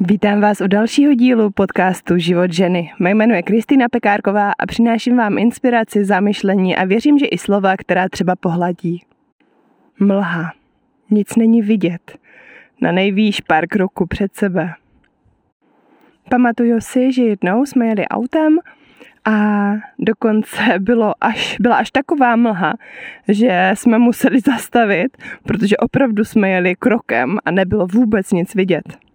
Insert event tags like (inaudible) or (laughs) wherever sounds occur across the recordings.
Vítám vás u dalšího dílu podcastu Život ženy. Mé jméno je Kristýna Pekárková a přináším vám inspiraci, zamyšlení a věřím, že i slova, která třeba pohladí. Mlha. Nic není vidět. Na nejvýš pár kroků před sebe. Pamatuju si, že jednou jsme jeli autem a dokonce bylo až, byla až taková mlha, že jsme museli (laughs) zastavit, protože opravdu jsme jeli krokem a nebylo vůbec nic vidět.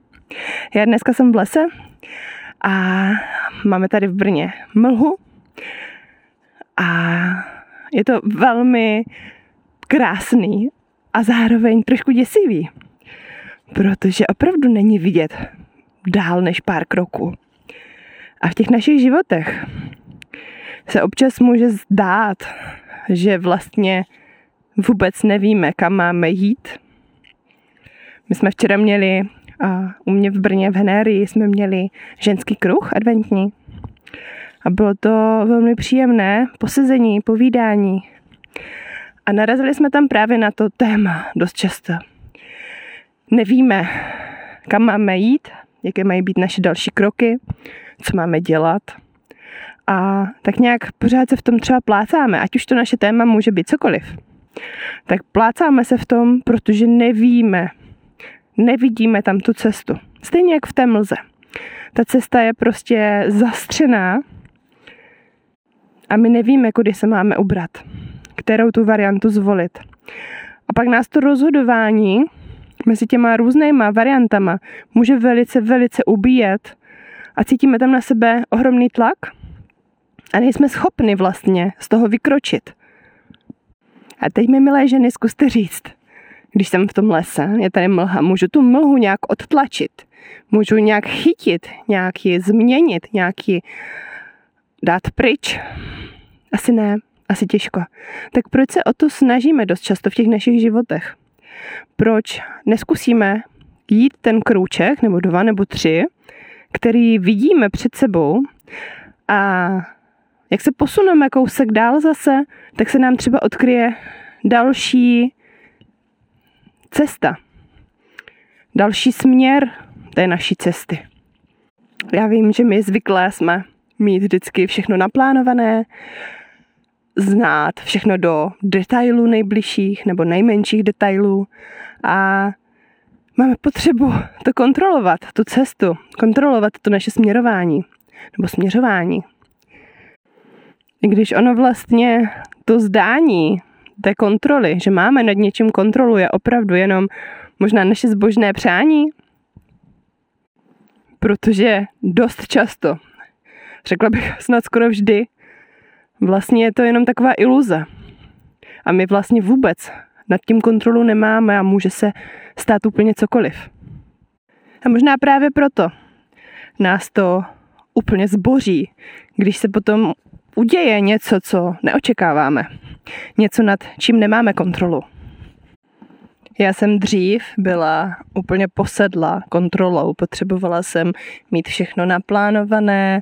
Já dneska jsem v lese a máme tady v Brně mlhu a je to velmi krásný a zároveň trošku děsivý, protože opravdu není vidět dál než pár kroků. A v těch našich životech se občas může zdát, že vlastně vůbec nevíme, kam máme jít. My jsme včera měli a u mě v Brně v Henérii jsme měli ženský kruh adventní. A bylo to velmi příjemné posezení, povídání. A narazili jsme tam právě na to téma dost často. Nevíme, kam máme jít, jaké mají být naše další kroky, co máme dělat. A tak nějak pořád se v tom třeba plácáme, ať už to naše téma může být cokoliv. Tak plácáme se v tom, protože nevíme, nevidíme tam tu cestu. Stejně jak v té mlze. Ta cesta je prostě zastřená a my nevíme, kudy se máme ubrat, kterou tu variantu zvolit. A pak nás to rozhodování mezi těma různýma variantama může velice, velice ubíjet a cítíme tam na sebe ohromný tlak a nejsme schopni vlastně z toho vykročit. A teď mi, milé ženy, zkuste říct, když jsem v tom lese, je tady mlha, můžu tu mlhu nějak odtlačit, můžu nějak chytit, nějak ji změnit, nějak ji dát pryč. Asi ne, asi těžko. Tak proč se o to snažíme dost často v těch našich životech? Proč neskusíme jít ten krůček, nebo dva, nebo tři, který vidíme před sebou a jak se posuneme kousek dál zase, tak se nám třeba odkryje další cesta. Další směr té naší cesty. Já vím, že my zvyklé jsme mít vždycky všechno naplánované, znát všechno do detailů nejbližších nebo nejmenších detailů a máme potřebu to kontrolovat, tu cestu, kontrolovat to naše směrování nebo směřování. I když ono vlastně to zdání té kontroly, že máme nad něčím kontrolu, je opravdu jenom možná naše zbožné přání? Protože dost často, řekla bych (laughs) snad skoro vždy, vlastně je to jenom taková iluze. A my vlastně vůbec nad tím kontrolu nemáme a může se stát úplně cokoliv. A možná právě proto nás to úplně zboří, když se potom uděje něco, co neočekáváme. Něco, nad čím nemáme kontrolu. Já jsem dřív byla úplně posedla kontrolou. Potřebovala jsem mít všechno naplánované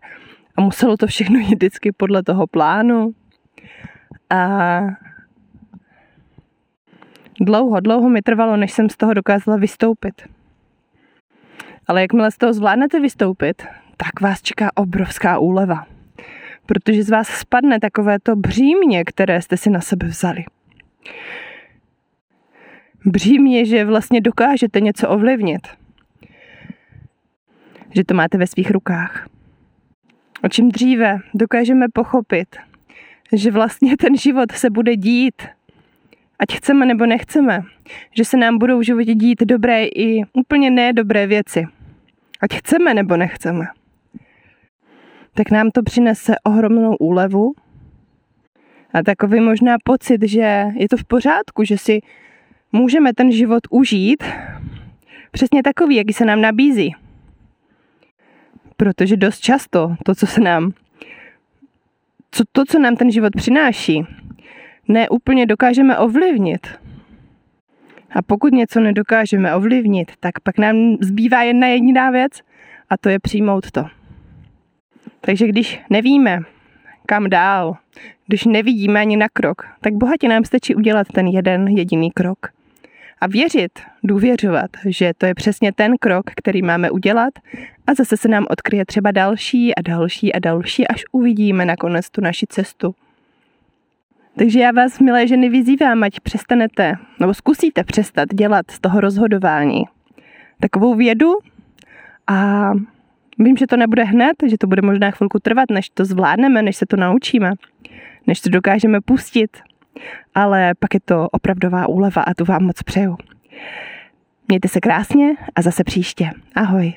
a muselo to všechno jít vždycky podle toho plánu. A dlouho, dlouho mi trvalo, než jsem z toho dokázala vystoupit. Ale jakmile z toho zvládnete vystoupit, tak vás čeká obrovská úleva protože z vás spadne takové to břímě, které jste si na sebe vzali. Břímě, že vlastně dokážete něco ovlivnit. Že to máte ve svých rukách. O čím dříve dokážeme pochopit, že vlastně ten život se bude dít, ať chceme nebo nechceme, že se nám budou v životě dít dobré i úplně nedobré věci, ať chceme nebo nechceme tak nám to přinese ohromnou úlevu a takový možná pocit, že je to v pořádku, že si můžeme ten život užít přesně takový, jaký se nám nabízí. Protože dost často to, co se nám, co, to, co nám ten život přináší, neúplně dokážeme ovlivnit. A pokud něco nedokážeme ovlivnit, tak pak nám zbývá jedna jediná věc a to je přijmout to. Takže když nevíme, kam dál, když nevidíme ani na krok, tak bohatě nám stačí udělat ten jeden jediný krok. a věřit, důvěřovat, že to je přesně ten krok, který máme udělat a zase se nám odkryje třeba další a další a další, až uvidíme nakonec tu naši cestu. Takže já vás, milé ženy, vyzývám, ať přestanete, nebo zkusíte přestat dělat z toho rozhodování takovou vědu a vím, že to nebude hned, že to bude možná chvilku trvat, než to zvládneme, než se to naučíme, než to dokážeme pustit, ale pak je to opravdová úleva a tu vám moc přeju. Mějte se krásně a zase příště. Ahoj.